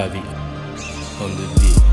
Pavi on the beat.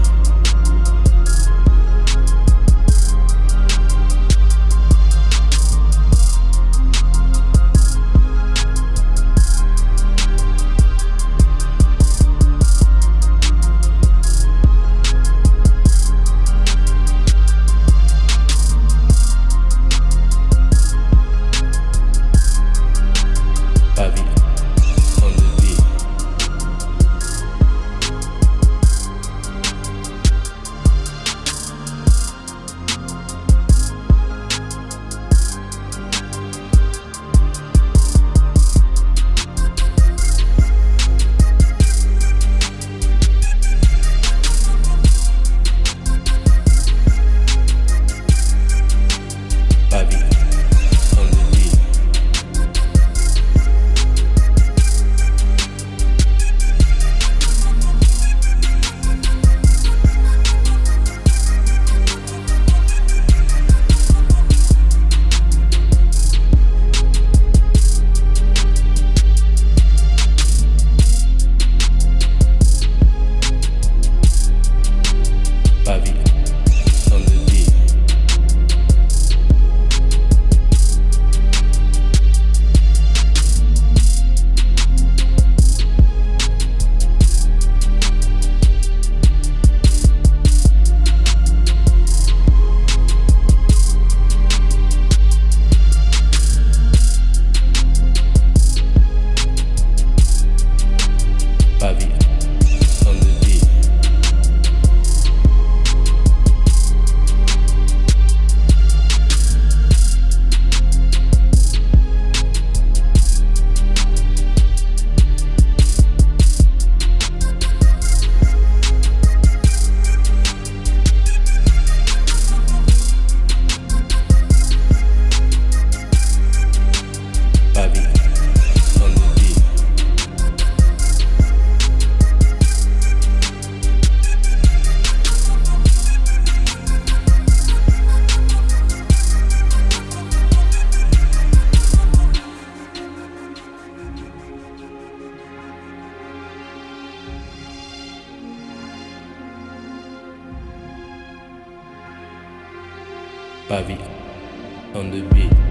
Pavi on the beat.